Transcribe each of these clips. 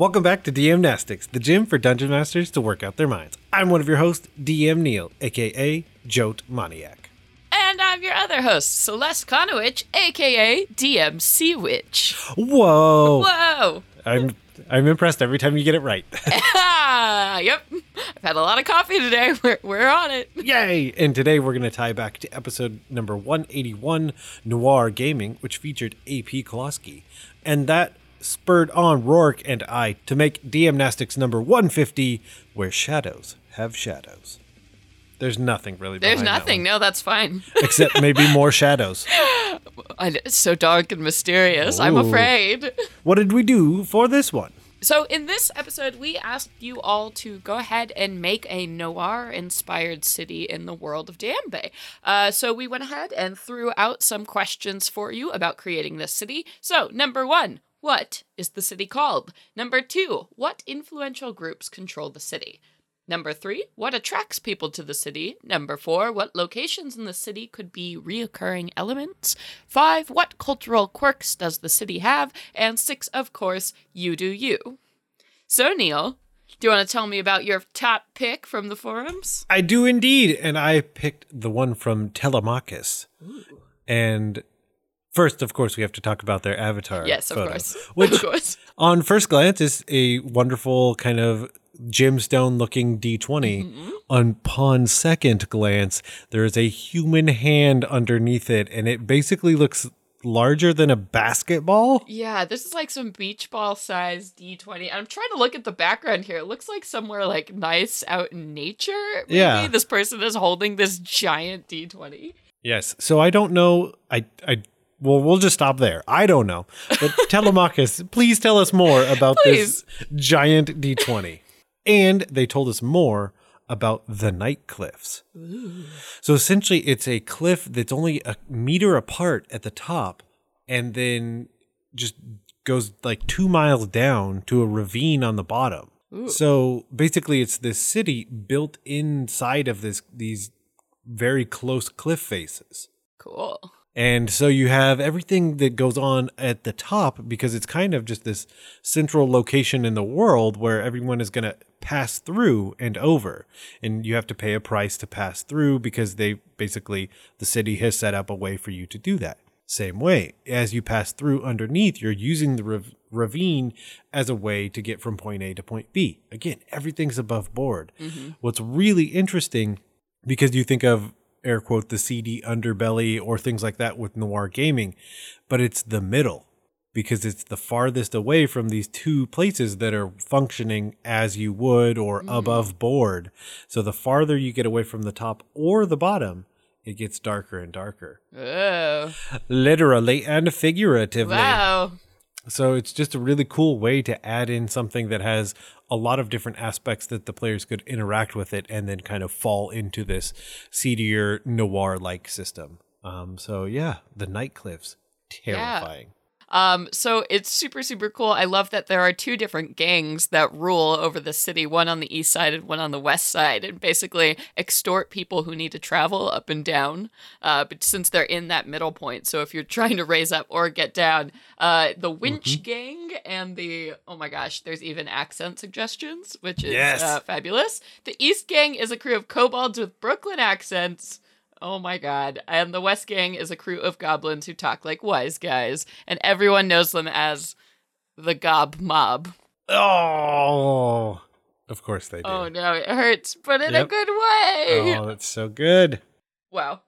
Welcome back to DM Nastics, the gym for dungeon masters to work out their minds. I'm one of your hosts, DM Neil, aka Joatmoniac. And I'm your other host, Celeste Conowitch, aka DMC Witch. Whoa! Whoa! I'm I'm impressed every time you get it right. Ah, yep. I've had a lot of coffee today. We're, we're on it. Yay! And today we're going to tie back to episode number 181, Noir Gaming, which featured AP Koloski. And that spurred on Rourke and I to make DM Nastics number 150, Where Shadows Have Shadows. There's nothing really There's that nothing. one, No, that's fine. except maybe more shadows. It's so dark and mysterious. I'm afraid. What did we do for this one? So, in this episode, we asked you all to go ahead and make a noir inspired city in the world of Dambe. Uh, so, we went ahead and threw out some questions for you about creating this city. So, number one, what is the city called? Number two, what influential groups control the city? Number three, what attracts people to the city? Number four, what locations in the city could be reoccurring elements? Five, what cultural quirks does the city have? And six, of course, you do you. So, Neil, do you want to tell me about your top pick from the forums? I do indeed, and I picked the one from Telemachus. And first, of course, we have to talk about their avatar. Yes, of photo, course. Which, of course. on first glance, is a wonderful kind of gemstone-looking D20. Mm-hmm. Upon second glance, there is a human hand underneath it, and it basically looks larger than a basketball. Yeah, this is like some beach ball size D20. I'm trying to look at the background here. It looks like somewhere like nice out in nature. Maybe Yeah. this person is holding this giant D20. Yes. So I don't know. I I well, we'll just stop there. I don't know. But Telemachus, please tell us more about this giant D20. And they told us more about the night cliffs. So essentially, it's a cliff that's only a meter apart at the top, and then just goes like two miles down to a ravine on the bottom. So basically, it's this city built inside of this these very close cliff faces. Cool. And so you have everything that goes on at the top because it's kind of just this central location in the world where everyone is going to pass through and over. And you have to pay a price to pass through because they basically, the city has set up a way for you to do that. Same way, as you pass through underneath, you're using the rav- ravine as a way to get from point A to point B. Again, everything's above board. Mm-hmm. What's really interesting because you think of air quote the seedy underbelly or things like that with noir gaming, but it's the middle because it's the farthest away from these two places that are functioning as you would or mm-hmm. above board. So the farther you get away from the top or the bottom, it gets darker and darker, Oh. literally and figuratively. Wow. So it's just a really cool way to add in something that has a lot of different aspects that the players could interact with it and then kind of fall into this seedier noir like system. Um, so yeah, the night cliffs, terrifying. Um, so it's super, super cool. I love that there are two different gangs that rule over the city, one on the east side and one on the west side, and basically extort people who need to travel up and down. Uh, but since they're in that middle point, so if you're trying to raise up or get down, uh, the winch gang and the oh my gosh, there's even accent suggestions, which is Yes. uh, fabulous. The east gang is a crew of kobolds with Brooklyn accents. Oh my god. And the West Gang is a crew of goblins who talk like wise guys, and everyone knows them as the Gob Mob. Oh, of course they do. Oh no, it hurts, but in a good way. Oh, that's so good. Wow.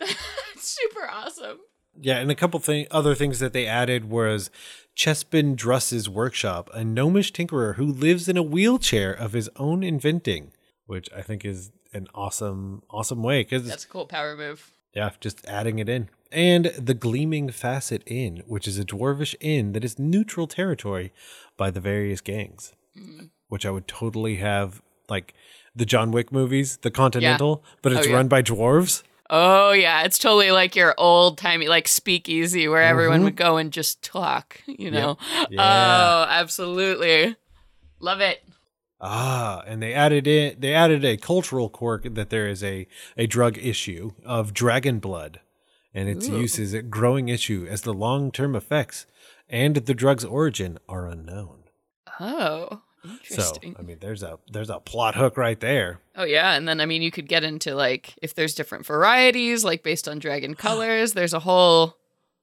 Super awesome. Yeah, and a couple thing other things that they added was Chespin Druss's workshop, a gnomish tinkerer who lives in a wheelchair of his own inventing, which I think is an awesome, awesome way because That's a cool power move. yeah, just adding it in. And the Gleaming Facet Inn, which is a dwarvish inn that is neutral territory by the various gangs, which I would totally have like the John Wick movies, the Continental, but it's yeah. run by dwarves. Oh yeah, it's totally like your old timey like speakeasy where everyone would go and just talk, you know. Mm-hmm. Yeah. Oh, absolutely. Love it. Ah, and they added in they added a cultural quirk that there is a a drug issue of dragon blood, and its Ooh. use is a growing issue as the long term effects and the drug's origin are unknown. Oh, So. I mean, there's a there's a plot hook right there. oh yeah, and then I mean you could get into like if there's different varieties, like based on dragon colors. There's a whole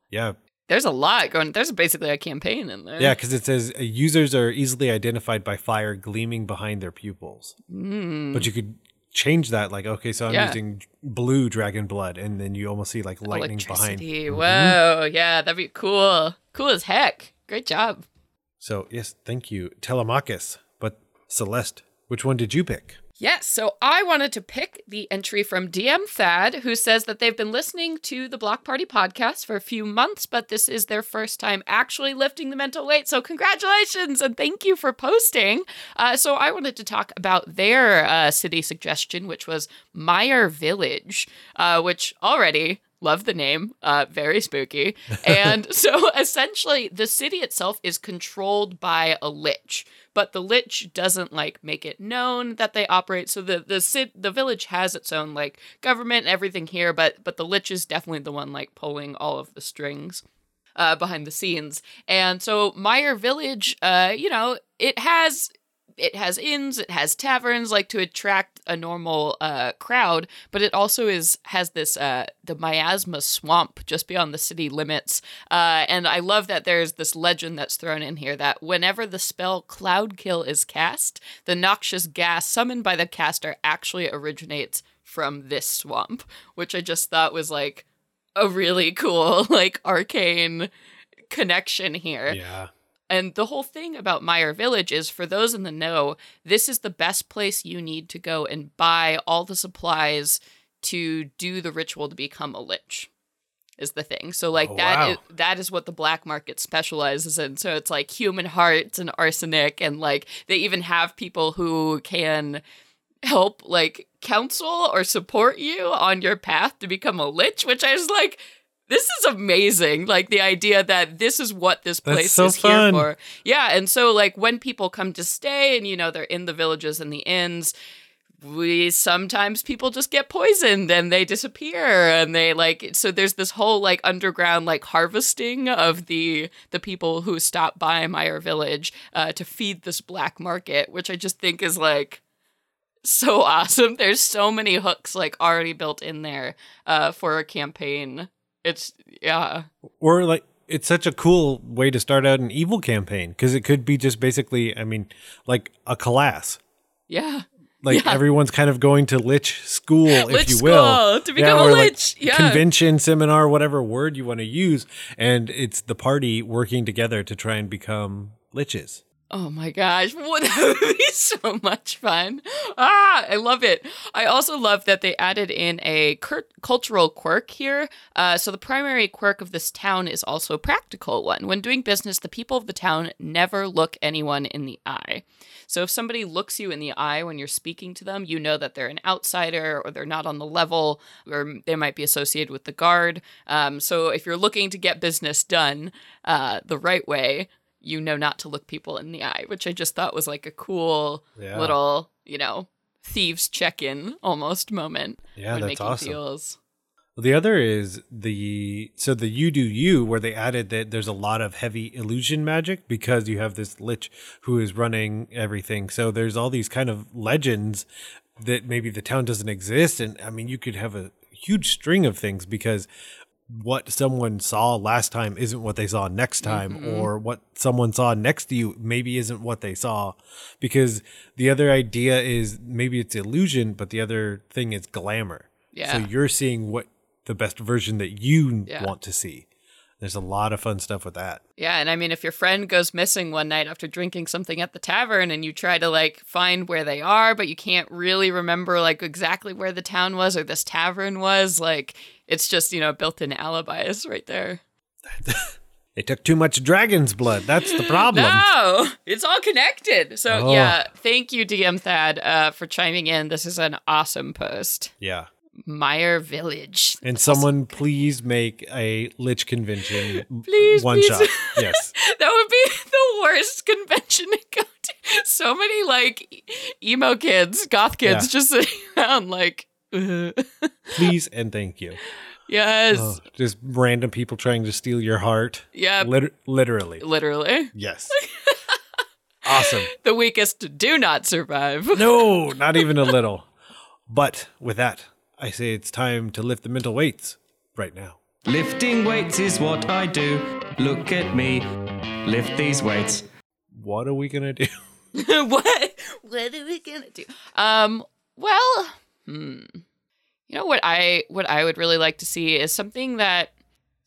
Yeah, there's a lot going. There's basically a campaign in there. yeah, because it says uh, users are easily identified by fire gleaming behind their pupils. Mm. But you could change that, like, okay, so I'm Yeah. using blue dragon blood, and then you almost see like lightning behind. Mhm. Whoa, yeah, that'd be cool. Cool as heck. Great job. So yes, thank you, Telemachus. But Celeste, which one did you pick? Yes, so I wanted to pick the entry from DM Thad, who says that they've been listening to the Block Party podcast for a few months, but this is their first time actually lifting the mental weight. So, congratulations and thank you for posting. Uh, so, I wanted to talk about their uh, city suggestion, which was Meyer Village, uh, which already love the name. Uh very spooky. And so essentially the city itself is controlled by a lich but the lich doesn't like make it known that they operate. So the the cit- the village has its own like government and everything here but but the lich is definitely the one like pulling all of the strings uh, behind the scenes. And so Meyer Village, uh, you know, it has it has inns, it has taverns, like to attract a normal uh, crowd, but it also is has this uh, the miasma swamp just beyond the city limits. Uh, and I love that there's this legend that's thrown in here that whenever the spell Cloud Kill is cast, the noxious gas summoned by the caster actually originates from this swamp, which I just thought was like a really cool like arcane connection here. Yeah. And the whole thing about Meyer Village is for those in the know, this is the best place you need to go and buy all the supplies to do the ritual to become a lich. Is the thing. So like Oh, that wow. is that is what the black market specializes in. So it's like human hearts and arsenic and like they even have people who can help like counsel or support you on your path to become a lich, which I was like, this is amazing. Like the idea that this is what this place so is here for. Yeah, and so like when people come to stay and you know they're in the villages and the inns, we sometimes people just get poisoned and they disappear and they like so there's this whole like underground like harvesting of the the people who stop by Meyer Village uh, to feed this black market, which I just think is like so awesome. There's so many hooks like already built in there uh, for a campaign. It's yeah. Or like it's such a cool way to start out an evil campaign because it could be just basically, I mean, like a class. Yeah. Like Yeah. everyone's kind of going to lich school, if Lich you will, to become a or like lich. Yeah. convention, seminar, whatever word you want to use, and it's the party working together to try and become liches. Oh my gosh, what that would be so much fun. Ah, I love it. I also love that they added in a cur- cultural quirk here. Uh, so the primary quirk of this town is also a practical one. When doing business, the people of the town never look anyone in the eye. So if somebody looks you in the eye when you're speaking to them, you know that they're an outsider or they're not on the level or they might be associated with the guard. Um, so if you're looking to get business done uh, the right way, you know not to look people in the eye, which I just thought was like a cool Yeah. little, you know, thieves check in almost moment Yeah, when that's making awesome. deals. Well, the other is the so the you do you where they added that there's a lot of heavy illusion magic because you have this lich who is running everything. So there's all these kind of legends that maybe the town doesn't exist, and I mean you could have a huge string of things because what someone saw last time isn't what they saw next time mm-hmm. or what someone saw next to you maybe isn't what they saw because the other idea is maybe it's illusion but the other thing is glamour Yeah. so you're seeing what the best version that you Yeah. want to see. There's a lot of fun stuff with that. Yeah, and I mean, if your friend goes missing one night after drinking something at the tavern and you try to like find where they are, but you can't really remember like exactly where the town was or this tavern was, like it's just, you know, built in alibis right there. They took too much dragon's blood. That's the problem. No, it's all connected. So Oh. yeah, thank you, DM Thad, uh, for chiming in. This is an awesome post. Yeah. Meyer Village. And someone please make a Lich convention Please, one please. shot. Yes. That would be the worst convention to go to. So many like emo kids, goth kids, Yeah. just sitting around like, Please and thank you. yes, Oh, just random people trying to steal your heart. yeah, Lit- literally. literally. Yes. Awesome. The weakest do not survive. No, not even a little. But with that, I say it's time to lift the mental weights right now. Lifting weights is what I do. Look at me. Lift these weights. What are we gonna do? what? What are we gonna do? Um. Well, hmm. You know what I what I would really like to see is something that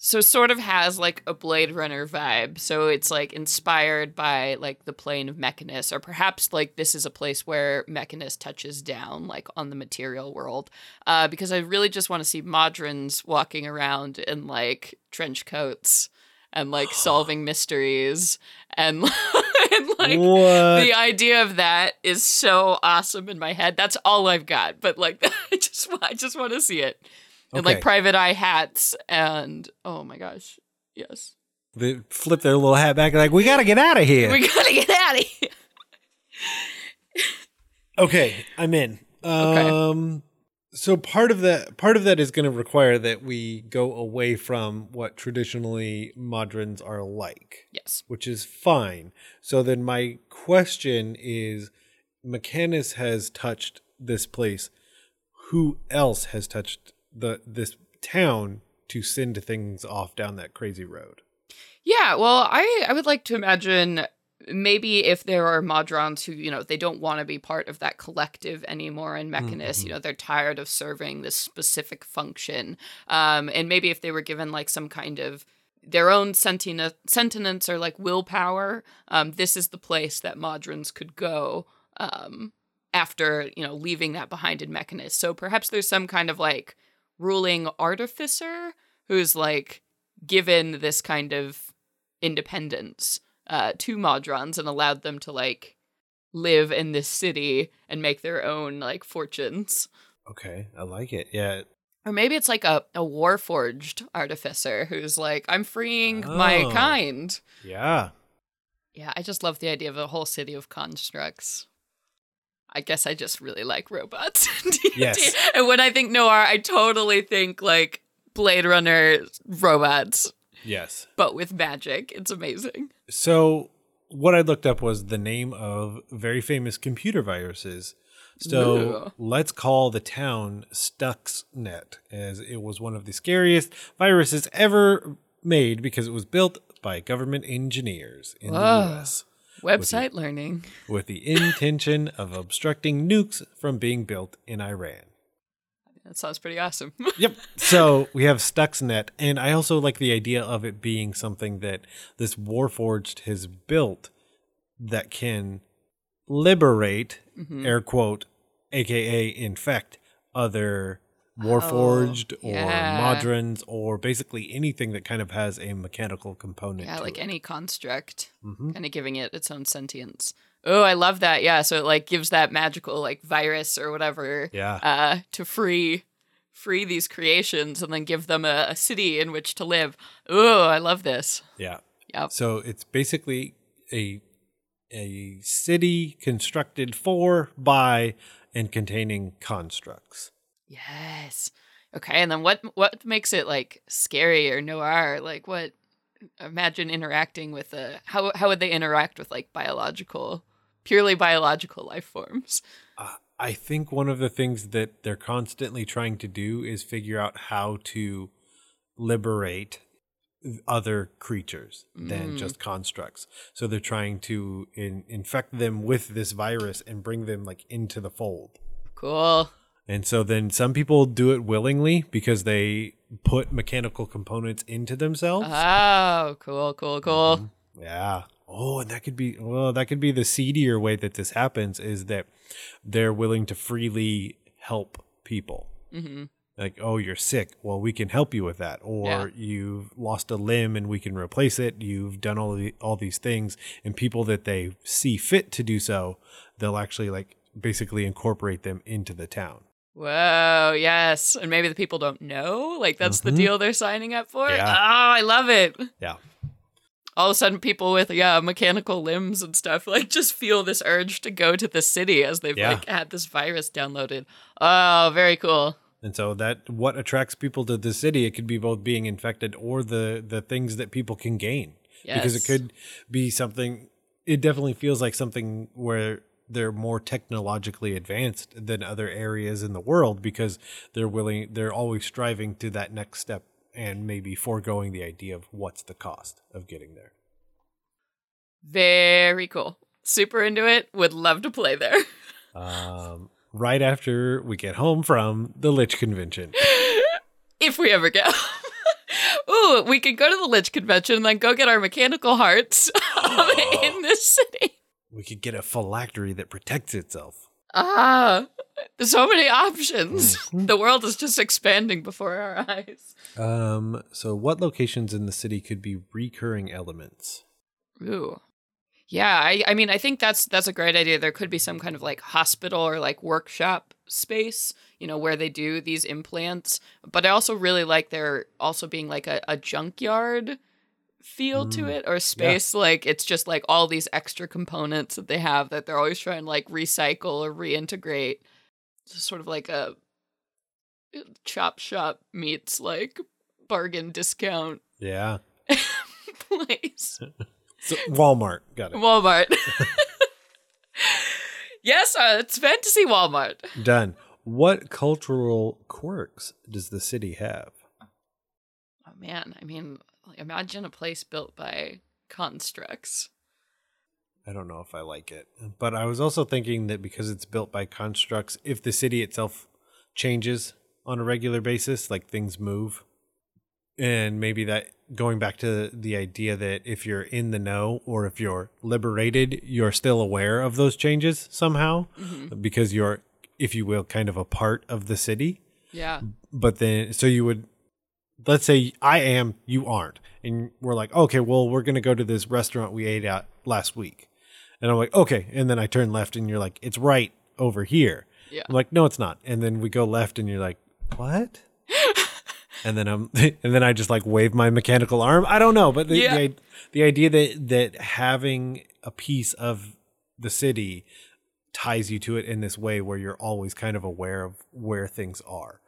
so sort of has like a Blade Runner vibe. So it's like inspired by like the plane of Mechanus, or perhaps like this is a place where Mechanus touches down, like on the material world. Uh, because I really just want to see Modrons walking around in like trench coats and like solving mysteries and, and like What? the idea of that is so awesome in my head. That's all I've got. But like I just I just want to see it. And Okay. like private eye hats and oh my gosh. Yes. They flip their little hat back like we gotta get out of here. We gotta get out of here. Okay, I'm in. Um so part of that part of that is going to require that we go away from what traditionally modrons are like, Yes. which is fine. So then my question is Mechanus has touched this place. Who else has touched the this town to send things off down that crazy road? Yeah, well, I I would like to imagine maybe if there are Modrons who, you know, they don't want to be part of that collective anymore in Mechanus, you know, they're tired of serving this specific function. Um, and maybe if they were given like some kind of their own sentient sentience or like willpower, um, this is the place that Modrons could go um, after, you know, leaving that behind in Mechanus. So perhaps there's some kind of like ruling artificer who's like given this kind of independence uh, to Modrons and allowed them to like live in this city and make their own like fortunes. Okay, I like it. Yeah. Or maybe it's like a, a warforged artificer who's like, I'm freeing my Oh. kind. Yeah. Yeah, I just love the idea of a whole city of constructs. I guess I just really like robots. Yes. And when I think noir, I totally think like Blade Runner robots, Yes. but with magic. It's amazing. So what I looked up was the name of very famous computer viruses. So Ooh. let's call the town Stuxnet, as it was one of the scariest viruses ever made because it was built by government engineers in Whoa. the US Website learning. with the intention of obstructing nukes from being built in Iran. That sounds pretty awesome. Yep. So we have Stuxnet, and I also like the idea of it being something that this Warforged has built that can liberate, air quote, aka infect other Warforged or yeah. Modrons or basically anything that kind of has a mechanical component. yeah, like it. any construct, Mhm. kind of giving it its own sentience. Oh, I love that. Yeah, so it like gives that magical like virus or whatever Yeah. uh to free free these creations and then give them a, a city in which to live. Oh, I love this. Yeah. Yep. So it's basically a a city constructed for, by, and containing constructs. Yes. Okay, and then what what makes it like scary or noir? Like what imagine interacting with a how how would they interact with like biological purely biological life forms? Uh, I think one of the things that they're constantly trying to do is figure out how to liberate other creatures than Mm. just constructs. So they're trying to in, infect them with this virus and bring them like into the fold. Cool. And so then some people do it willingly because they put mechanical components into themselves. Oh, cool, cool, cool. Mm-hmm. Yeah. Oh, and that could be well, that could be the seedier way that this happens is that they're willing to freely help people. hmm Like, oh, you're sick. Well, we can help you with that. Or Yeah. you've lost a limb and we can replace it. You've done all the, all these things, and people that they see fit to do so, they'll actually like basically incorporate them into the town. Whoa, yes. And maybe the people don't know. Like that's the Mhm. deal they're signing up for. Yeah. Oh, I love it. Yeah. All of a sudden people with yeah, mechanical limbs and stuff like just feel this urge to go to the city as they've Yeah. like had this virus downloaded. Oh, very cool. And so that what attracts people to the city, it could be both being infected or the the things that people can gain. Yes. Because it could be something it definitely feels like something where they're more technologically advanced than other areas in the world because they're willing they're always striving to that next step and maybe foregoing the idea of what's the cost of getting there. Very cool. Super into it. Would love to play there. Um, right after we get home from the Lich convention. if we ever get. Ooh, we could go to the Lich convention and then go get our mechanical hearts um, in this city. We could get a phylactery that protects itself. Ah, there's so many options. the world is just expanding before our eyes. Um, so what locations in the city could be recurring elements? Ooh. Yeah, I, I mean, I think that's that's a great idea. There could be some kind of like hospital or like workshop space, you know, where they do these implants. But I also really like there also being like a, a junkyard feel to it or space. Like it's just like all these extra components that they have that they're always trying to like recycle or reintegrate. It's sort of like a chop shop meets like bargain discount Yeah. place. So Walmart. Got it. Walmart. yes, uh, it's fantasy Walmart. Done. What cultural quirks does the city have? Oh man, I mean, like, imagine a place built by constructs. I don't know if I like it. But I was also thinking that because it's built by constructs, if the city itself changes on a regular basis, like things move, and maybe that going back to the idea that if you're in the know or if you're liberated, you're still aware of those changes somehow mm-hmm. because you're, if you will, kind of a part of the city. Yeah. But then, so you would, let's say I am, you aren't. And we're like, okay, well, we're going to go to this restaurant we ate at last week. And I'm like, okay. And then I turn left and you're like, it's right over here. Yeah. I'm like, no, it's not. And then we go left and you're like, what? and then I'm, and then I just like wave my mechanical arm. I don't know, but the, Yeah. the, the idea that, that having a piece of the city ties you to it in this way where you're always kind of aware of where things are.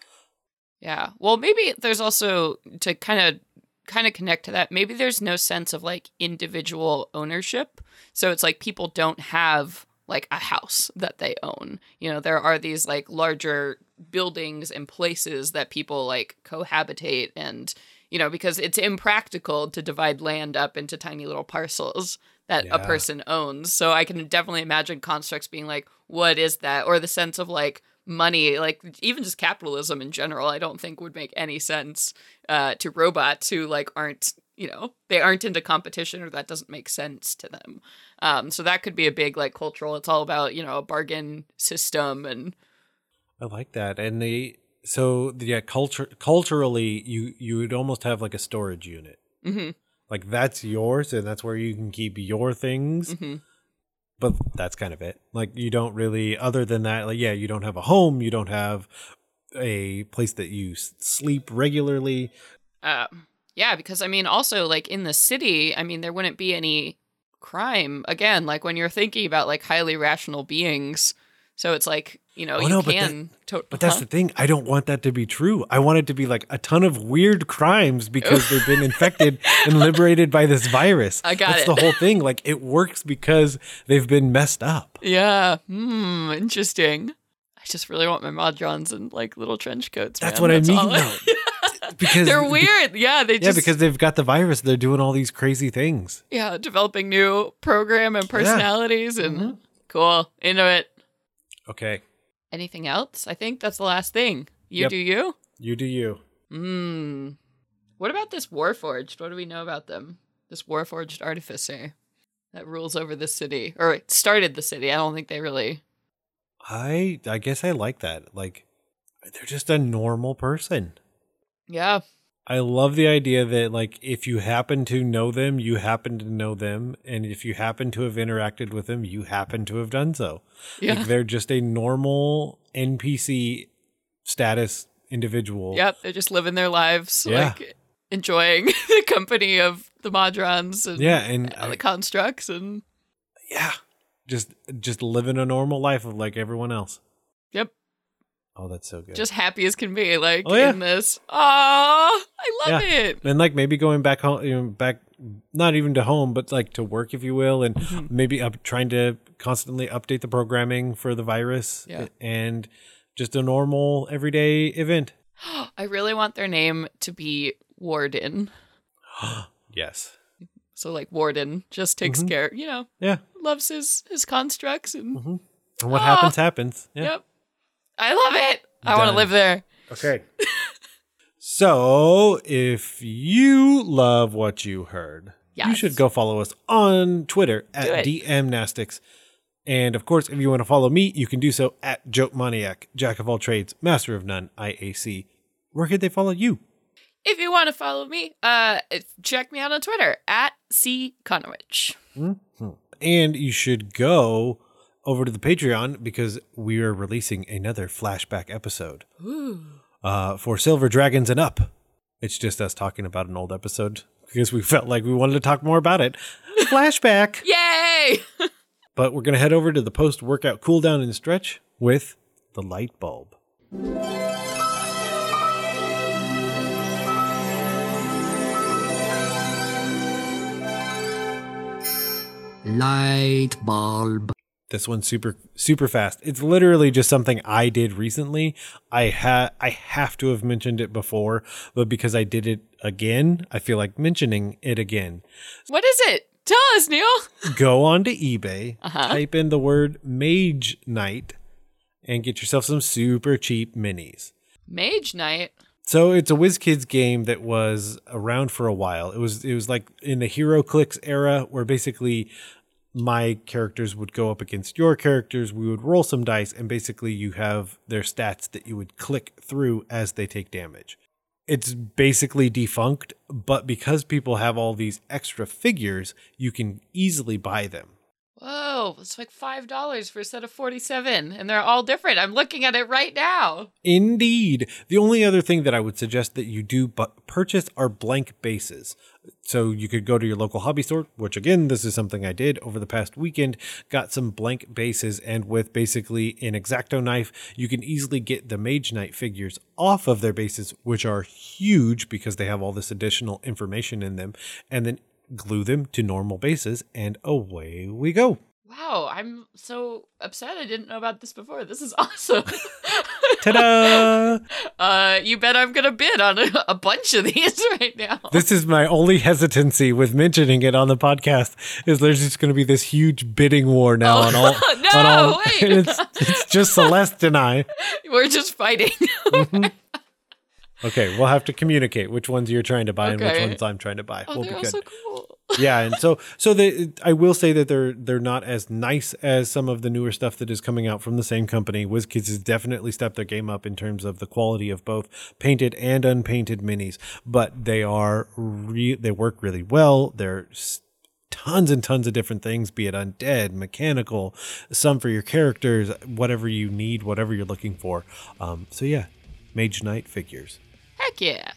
Yeah. Well, maybe there's also to kind of kind of connect to that. Maybe there's no sense of like individual ownership. So it's like people don't have like a house that they own. You know, there are these like larger buildings and places that people like cohabitate and you know, because it's impractical to divide land up into tiny little parcels that a person owns. So I can definitely imagine constructs being like, what is that? Or the sense of like money, like even just capitalism in general, I don't think would make any sense uh, to robots who like aren't, you know, they aren't into competition or that doesn't make sense to them. Um, so that could be a big like cultural. It's all about you know a bargain system and I like that. And they so yeah, culture culturally you you would almost have like a storage unit. Mhm. Like that's yours and that's where you can keep your things. Mhm. But that's kind of it. Like you don't really other than that like yeah, you don't have a home, you don't have a place that you sleep regularly. Uh, yeah, because I mean, also like in the city, I mean, there wouldn't be any crime again. Like when you're thinking about like highly rational beings, so it's like you know Oh, you no, but that- can. to- But that's huh? the thing. I don't want that to be true. I want it to be like a ton of weird crimes because they've been infected and liberated by this virus. I got That's it. the whole thing. Like it works because they've been messed up. yeah. Hmm. Interesting. I just really want my modrons and like little trench coats. That's man. what I mean. because They're weird. Yeah, they just, Yeah, because they've got the virus. They're doing all these crazy things. yeah developing new program and personalities and Mm-hmm. cool into it. Okay, Anything else? I think that's the last thing. You Yep. do you. you do you. Hmm. What about this Warforged? What do we know about them? This Warforged artificer that rules over the city, or started the city. I don't think they really. I I guess I like that. Like they're just a normal person. Yeah. I love the idea that like if you happen to know them, you happen to know them, and if you happen to have interacted with them, you happen to have done so. Yeah. Like they're just a normal NPC status individual. Yep. They're just living their lives, Yeah. like enjoying the company of the Modrons and Yeah, and I- the constructs and yeah, just just living a normal life of like everyone else. yep, Oh, that's so good. just happy as can be. Like Oh, yeah. in this. Oh, I love Yeah. it. and like maybe going back home, you know, back not even to home, but like to work, if you will, and maybe up trying to constantly update the programming for the virus Yeah. and just a normal everyday event. I really want their name to be Warden. Yes. So like Warden just takes Mm-hmm. care, you know, Yeah. loves his his constructs and And what Ah. happens, happens. Yeah. yep. I love it. I want to Done. live there. Okay. so, if you love what you heard, you Yes. should go follow us on Twitter at it. DMNastics. And of course, if you want to follow me, you can do so at Joatmoniac, Jack of all trades, Master of none, IAC. Where could they follow you? If you want to follow me, uh, check me out on Twitter at C Conowitch. And you should go over to the Patreon because we are releasing another flashback episode uh, for Silver Dragons and Up. It's just us talking about an old episode because we felt like we wanted to talk more about it. Flashback. Yay! But we're going to head over to the post workout cool down and stretch with the light bulb. Light bulb. This one's super super fast. It's literally just something I did recently. I ha I have to have mentioned it before, but because I did it again, I feel like mentioning it again. what is it? Tell us, Neil. Go on to eBay, Uh-huh. type in the word Mage Knight, and get yourself some super cheap minis. Mage Knight. So it's a WizKids game that was around for a while. It was it was like in the HeroClix era where basically my characters would go up against your characters, we would roll some dice and basically you have their stats that you would click through as they take damage. It's basically defunct, but because people have all these extra figures, you can easily buy them. Whoa, it's like five dollars for a set of forty-seven, and they're all different. I'm looking at it right now. Indeed. The only other thing that I would suggest that you do but purchase are blank bases. So you could go to your local hobby store, which again, this is something I did over the past weekend, got some blank bases and with basically an exacto knife, you can easily get the Mage Knight figures off of their bases, which are huge because they have all this additional information in them, and then glue them to normal bases and away we go. Wow, I'm so upset I didn't know about this before. This is awesome. Ta-da! uh, you bet I'm gonna bid on a, a bunch of these right now. This is my only hesitancy with mentioning it on the podcast. Is there's just going to be this huge bidding war now on all? no, on all, wait. it's it's just Celeste and I. We're just fighting. Okay, we'll have to communicate which ones you're trying to buy and which ones I'm trying to buy. oh, we'll they're be all good. so cool. yeah, and so so they, I will say that they're they're not as nice as some of the newer stuff that is coming out from the same company. WizKids has definitely stepped their game up in terms of the quality of both painted and unpainted minis, but they are re- they work really well. They're tons and tons of different things, be it undead, mechanical, some for your characters, whatever you need, whatever you're looking for. Um, so yeah, Mage Knight figures Heck yeah.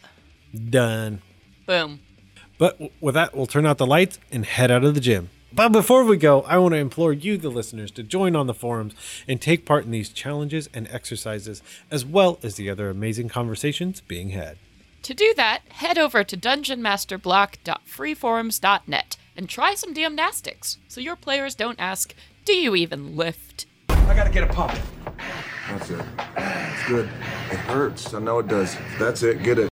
done. Boom. But w- with that, we'll turn out the lights and head out of the gym. But before we go, I want to implore you, the listeners, to join on the forums and take part in these challenges and exercises, as well as the other amazing conversations being had. To do that, head over to dungeonmasterblock.freeforums.net and try some gymnastics so your players don't ask, Do you even lift? I gotta get a pump. That's it. It's good. It hurts. I know it does. That's it. Get it.